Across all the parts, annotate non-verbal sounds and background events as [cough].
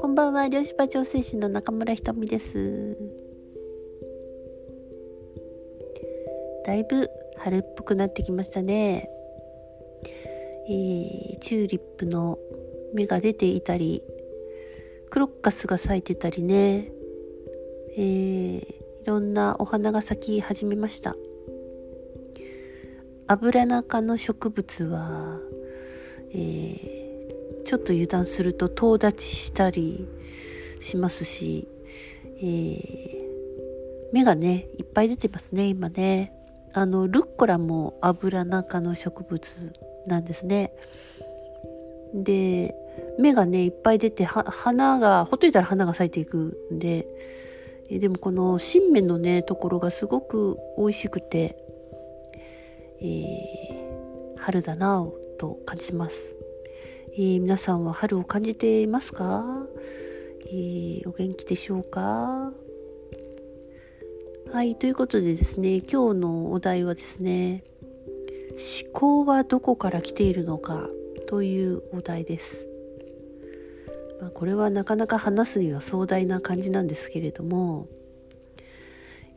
こんばんは漁師場調整士の中村ひとみです。だいぶ春っぽくなってきましたね。えー、チューリップの芽が出ていたりクロッカスが咲いてたりね、えー、いろんなお花が咲き始めました。アブラナ科の植物は、えー、ちょっと油断すると遠立ちしたりしますし、えー、芽がねいっぱい出てますね今ね。あのルッコラもアブラナ科の植物なんですね。で芽がねいっぱい出て花がほっといたら花が咲いていくんででもこの新芽のねところがすごく美味しくて、えー、春だなぁと感じます、えー、皆さんは春を感じていますか、えー、お元気でしょうか？はいということでですね今日のお題はですね思考はどこから来ているのかというお題です。ま、これはなかなか話すには壮大な感じなんですけれども、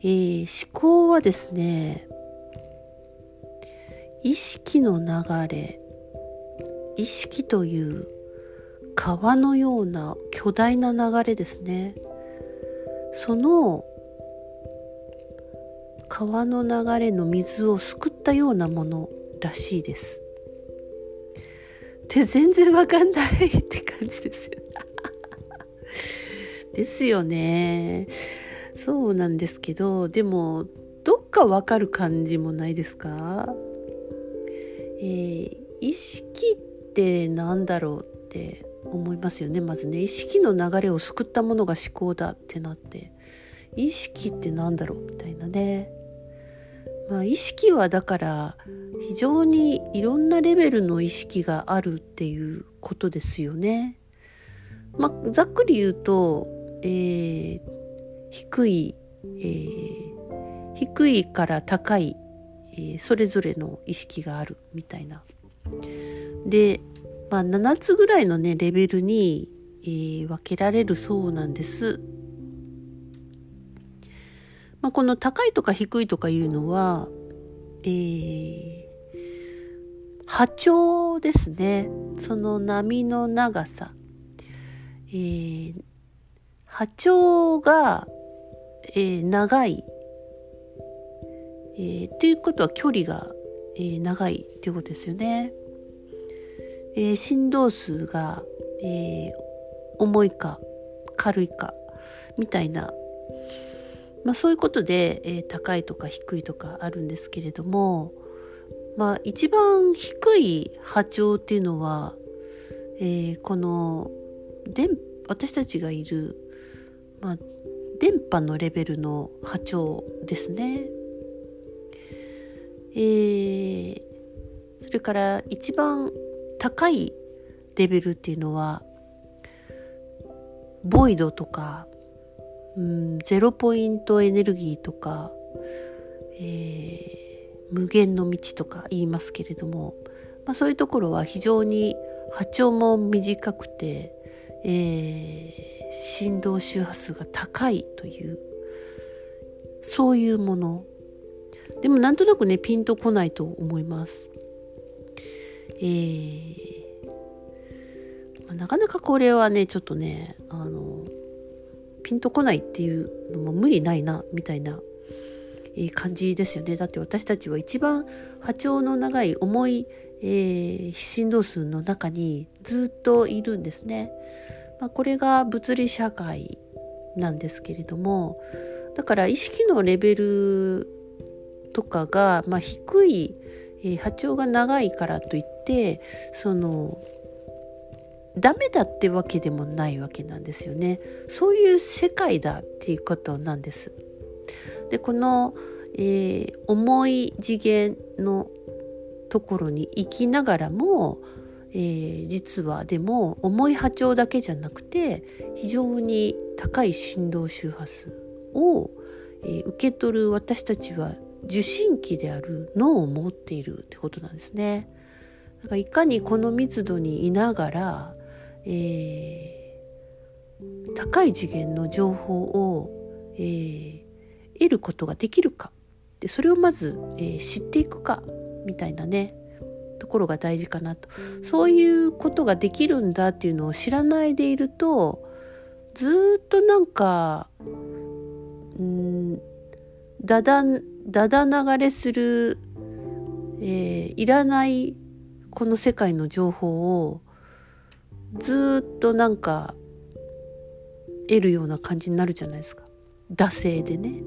えー、思考はですね意識の流れ意識という川のような巨大な流れですね。その川の流れの水をすくったようなものらしいです。で全然わかんないって感じですよ。[laughs] ですよね。そうなんですけど、でも、どっかわかる感じもないですか？えー、意識ってなんだろうって思いますよね。まずね、意識の流れを救ったものが思考だってなって、意識ってなんだろうみたいなね。まあ、意識はだから非常にいろんなレベルの意識があるっていうことですよね。まあ、ざっくり言うと、えー、低い、えー、低いから高い、え、それぞれの意識があるみたいな。で、まあ、7つぐらいのねレベルに、えー、分けられるそうなんです。まあ、この高いとか低いとかいうのは、えー、波長ですね。その波の長さ。えー、波長が、え、長い、えー、ということは距離が、えー、長いということですよね。えー、振動数が、えー、重いか軽いかみたいな、まあ、そういうことで、えー、高いとか低いとかあるんですけれども、まあ、一番低い波長っていうのは、えー、この電私たちがいる、まあ、電波のレベルの波長ですね。えー、それから一番高いレベルっていうのはボイドとか、うん、ゼロポイントエネルギーとか、えー、無限の道とか言いますけれども、まあ、そういうところは非常に波長も短くてえー、振動周波数が高いというそういうものでもなんとなくねピンとこないと思います。えーまあ、なかなかこれはねちょっとねあのピンとこないっていうのも無理ないなみたいな、えー、感じですよねだって私たちは一番波長の長い重い、えー、振動数の中にずっといるんですね。まあ、これが物理社会なんですけれどもだから意識のレベルとかが、まあ、低い、えー、波長が長いからといってそのダメだってわけでもないわけなんですよね。そういう世界だっていうことなんです。でこの、えー、重い次元のところに行きながらもえー、実はでも重い波長だけじゃなくて非常に高い振動周波数を、えー、受け取る私たちは受信機である脳を持っているってことなんですね。だからいかにこの密度にいながら、えー、高い次元の情報を、えー、得ることができるかでそれをまず、えー、知っていくかみたいなねところが大事かなとそういうことができるんだっていうのを知らないでいるとずっとなんかうんだだんだだ流れする、えー、いらないこの世界の情報をずっとなんか得るような感じになるじゃないですか惰性でね。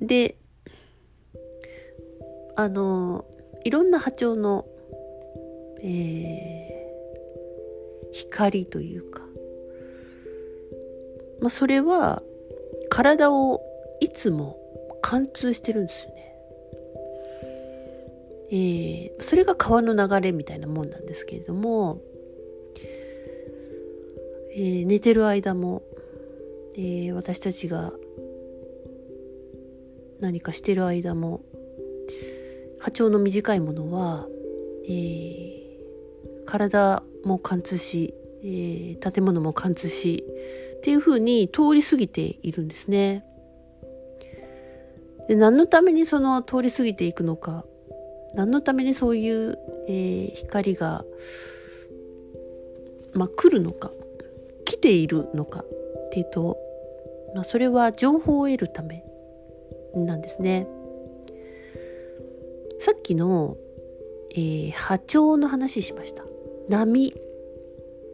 であのいろんな波長の、えー、光というか、まあ、それは体をいつも貫通してるんですよね。えー、それが川の流れみたいなもんなんですけれども、えー、寝てる間も、えー、私たちが何かしてる間も波長の短いものは、えー、体も貫通し、えー、建物も貫通しっていうふうに通り過ぎているんですね。で何のためにその通り過ぎていくのか何のためにそういう、えー、光が、まあ、来るのか来ているのかっていうと、まあ、それは情報を得るためなんですね。さっきの、えー、波長の話しました。波。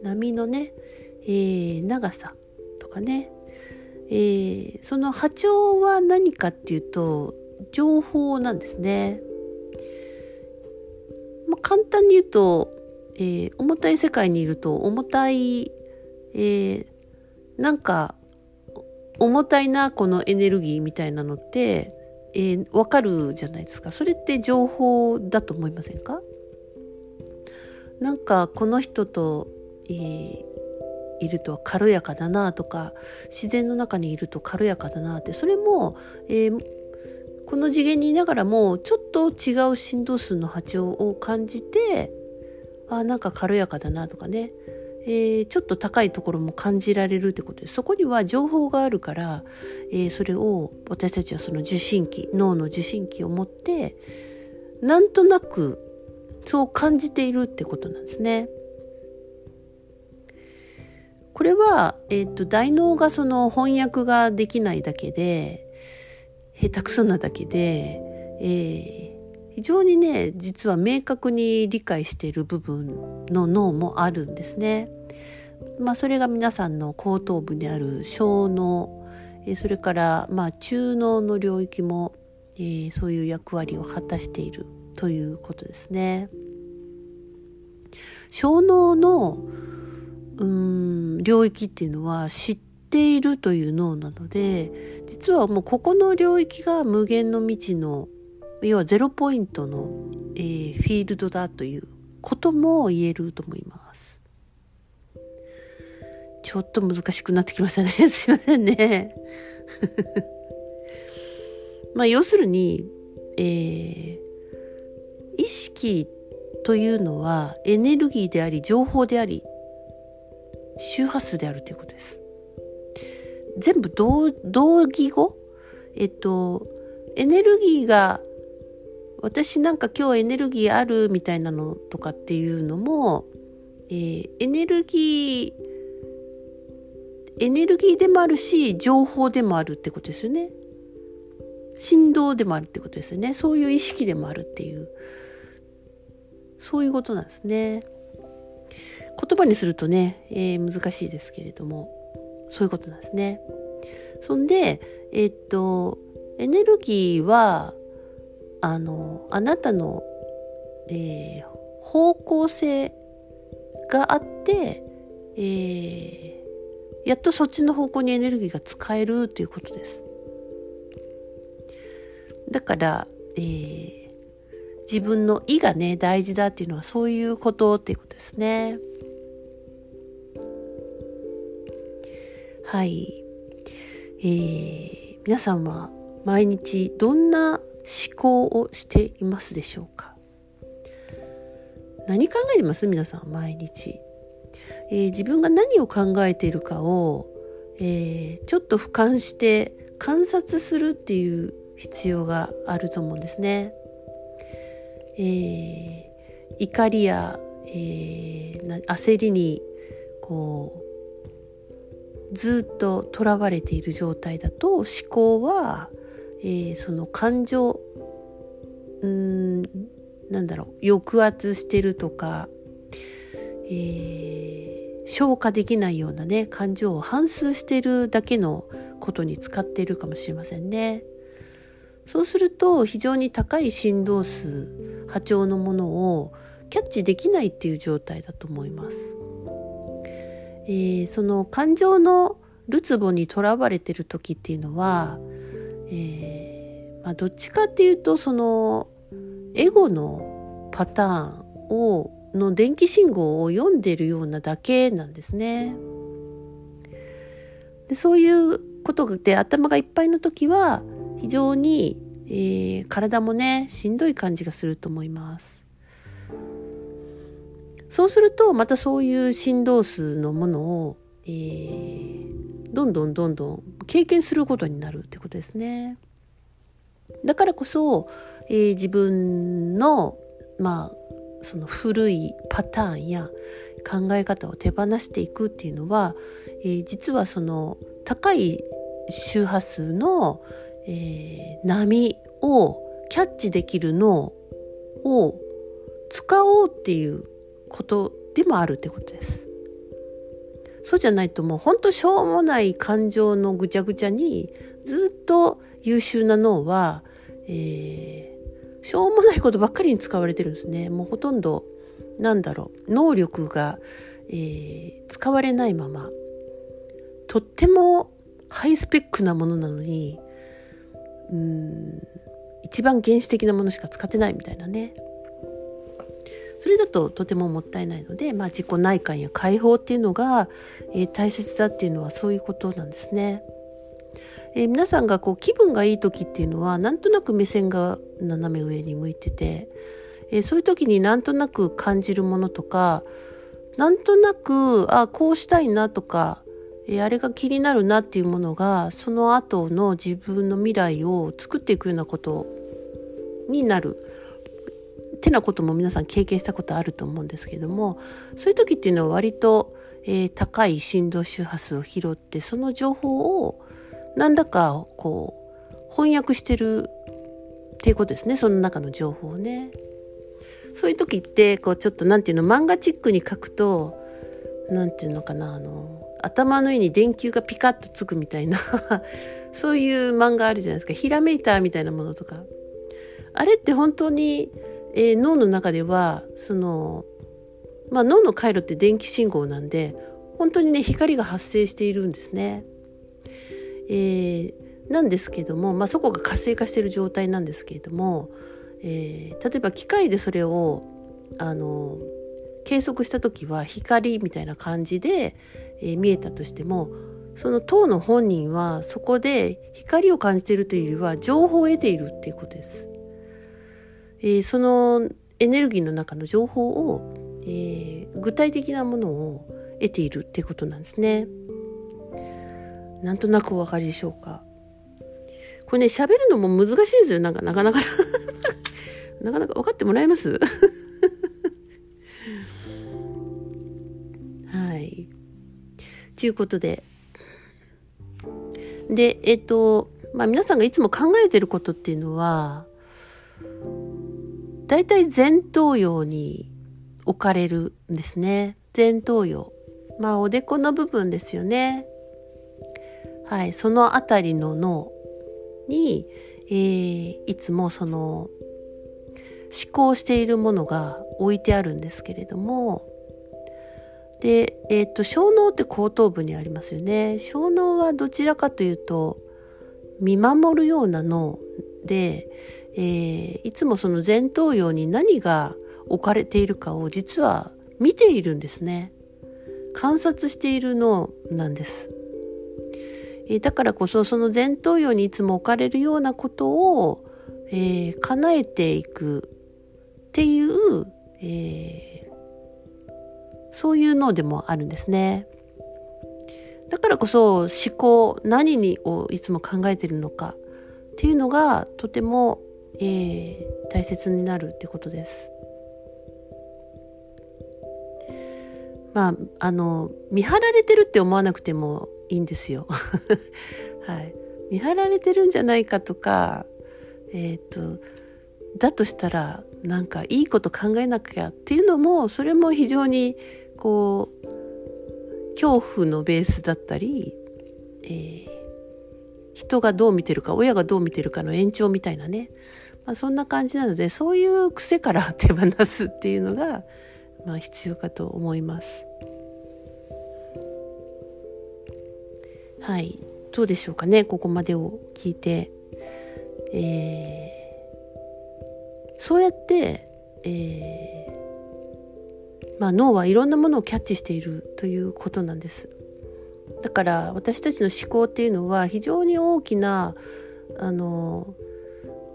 波のね、えー、長さかね。えー、その波長は何かっていうと、情報なんですね。まあ、簡単に言うと、えー、重たい世界にいると重たい、えー、なんか重たいなこのエネルギーみたいなのってえー、分かるじゃないですかそれって情報だと思いませんか？なんかこの人と、えー、いると軽やかだなとか自然の中にいると軽やかだなってそれも、えー、この次元にいながらもちょっと違う振動数の波長を感じてあなんか軽やかだなとかねえー、ちょっと高いところも感じられるってことでそこには情報があるから、えー、それを私たちはその受信機脳の受信機を持ってなんとなくそう感じているってことなんですね。これは、えっ、ー、と、大脳がその翻訳ができないだけで、下手くそなだけで、えー、非常にね、実は明確に理解している部分の脳もあるんですね。まあ、それが皆さんの後頭部にある小脳、えー、それから、まあ、中脳の領域も、えー、そういう役割を果たしているということですね。小脳のうん領域っていうのは知っているという脳なので実はもうここの領域が無限の未知の要はゼロポイントの、えー、フィールドだということも言えると思います。ちょっと難しくなってきましたね。[laughs] すいませんね。[laughs] まあ要するに、えー、意識というのはエネルギーであり情報であり周波数であるということです。全部同同義語？えっとエネルギーが私なんか今日エネルギーあるみたいなのとかっていうのも、えー、エネルギーエネルギーでもあるし情報でもあるってことですよね。振動でもあるってことですよね。そういう意識でもあるっていうそういうことなんですね。言葉にするとね、えー、難しいですけれどもそういうことなんですね。そんでえー、っとエネルギーはあのあなたの、えー、方向性があって、えー、やっとそっちの方向にエネルギーが使えるということです。だから、えー、自分の意がね大事だっていうのはそういうことっていうことですね。はい。えー、皆さんは毎日どんな思考をしていますでしょうか？何考えてます？皆さん毎日、えー、自分が何を考えているかを、えー、ちょっと俯瞰して観察するっていう必要があると思うんですね。えー、怒りや、えー、焦りにこうずっととらわれている状態だと思考は、えー、その感情うんなんだろう抑圧してるとか、えー、消化できないようなね感情を反芻してるだけのことに使っているかもしれませんね。そうすると非常に高い振動数波長のものをキャッチできないっていう状態だと思います。えー、その感情のるつぼにとらわれてる時っていうのは、えーまあ、どっちかっていうとそのエゴのパターンをの電気信号を読んでるようなだけなんですね。でそういうことで頭がいっぱいの時は非常に、えー、体もねしんどい感じがすると思います。そうするとまたそういう振動数のものを、えー、どんどんどんどん経験することになるってことですね。だからこそ、えー、自分のまあその古いパターンや考え方を手放していくっていうのは、えー、実はその高い周波数の、えー、波をキャッチできる脳を使おうっていうことでもあるってことです。そうじゃないともうほんとしょうもない感情のぐちゃぐちゃにずっと優秀な脳は、えー、しょうもないことばっかりに使われてるんですね。もうほとんど、なんだろう、能力が、えー、使われないまま、とってもハイスペックなものなのに、うん、一番原始的なものしか使ってないみたいなね。それだととてももったいないので、まあ、自己内観や解放っていうのが、えー、大切だっていうのはそういうことなんですね。えー、皆さんがこう気分がいい時っていうのはなんとなく目線が斜め上に向いてて、えー、そういう時になんとなく感じるものとかなんとなくあこうしたいなとか、えー、あれが気になるなっていうものがその後の自分の未来を作っていくようなことになる。てなことも皆さん経験したことあると思うんですけどもそういう時っていうのは割と、えー、高い振動周波数を拾ってその情報を何だかこう翻訳してるっていうことですね。その中の情報をね。そういう時ってこうちょっと何て言うの漫画チックに書くと何て言うのかなあの頭の上に電球がピカッとつくみたいな [laughs] そういう漫画あるじゃないですか。ひらめいたみたいなものとか。あれって本当に、えー、脳の中ではそのまあ脳の回路って電気信号なんで本当にね光が発生しているんですね。えー、なんですけども、まあ、そこが活性化している状態なんですけれども、えー、例えば機械でそれをあの計測した時は光みたいな感じで、えー、見えたとしてもその塔の本人はそこで光を感じているというよりは情報を得ているっていうことです。えー、そのエネルギーの中の情報を、えー、具体的なものを得ているってことなんですね。なんとなくお分かりでしょうか。これね喋るのも難しいんですよ。なんかなかなか [laughs] なかなか分かってもらえます？[laughs] はい。ということで。でえっ、とまあ皆さんがいつも考えてることっていうのは大体前頭葉に置かれるんですね。前頭葉。まあおでこの部分ですよね。はい、その辺りの脳に、えー、いつもその思考しているものが置いてあるんですけれども。で、えっ、ー、と小脳って後頭部にありますよね。小脳はどちらかというと見守るような脳で、えー、いつもその前頭葉に何が置かれているかを実は見ているんですね観察している脳なんですえだからこそその前頭葉にいつも置かれるようなことを、えー、叶えていくっていう、えー、そういうのでもあるんですね。だからこそ思考何にをいつも考えているのかっていうのがとても、えー、大切になるってことです。まああの見張られてるって思わなくてもいいんですよ。[laughs] はい、見張られてるんじゃないかとかえっ、ー、とだとしたらなんかいいこと考えなきゃっていうのもそれも非常にこう恐怖のベースだったり、えー、人がどう見てるか親がどう見てるかの延長みたいなね、まあ、そんな感じなのでそういう癖から手放すっていうのが、まあ、必要かと思います。はいどうでしょうかねここまでを聞いて。えー、そうやって、えー、まあ、脳はいろんなものをキャッチしているということなんです。だから私たちの思考っていうのは非常に大きなあの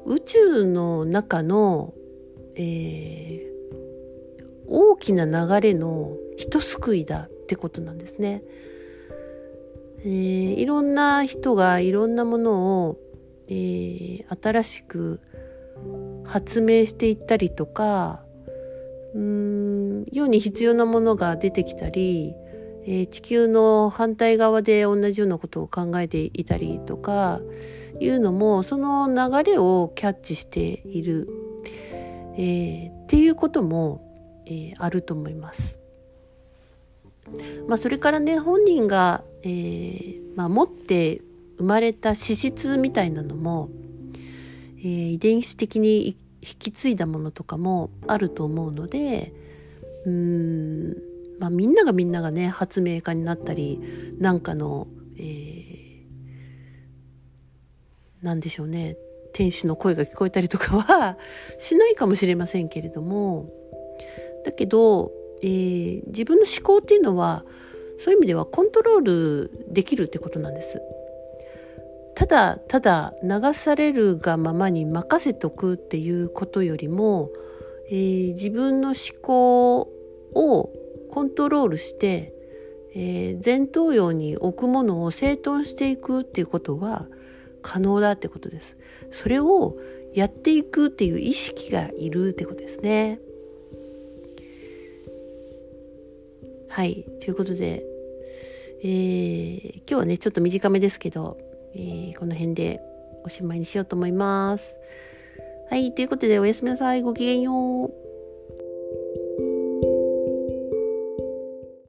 宇宙の中の、えー、大きな流れの人救いだってことなんですね。えー、いろんな人がいろんなものを、えー、新しく発明していったりとかうーん世に必要なものが出てきたり、えー、地球の反対側で同じようなことを考えていたりとかいうのもその流れをキャッチしている、えー、っていうことも、えー、あると思います。まあ、それからね本人が、えーまあ、持って生まれた資質みたいなのも、えー、遺伝子的に引き継いだものとかもあると思うのでうん、まあ、みんながみんながね発明家になったりなんかの、えー、なんでしょうね天使の声が聞こえたりとかは [laughs] しないかもしれませんけれどもだけど、えー、自分の思考っていうのはそういう意味ではコントロールできるってことなんです。ただただ流されるがままに任せとくっていうことよりも、えー、自分の思考をコントロールして、えー、前頭葉に置くものを整頓していくっていうことは可能だってことです。それをやっていくっていう意識がいるってことですね。はい。ということで、えー、今日はね、ちょっと短めですけど、えー、この辺でおしまいにしようと思います。はい、ということでおやすみなさい。ごきげんよう。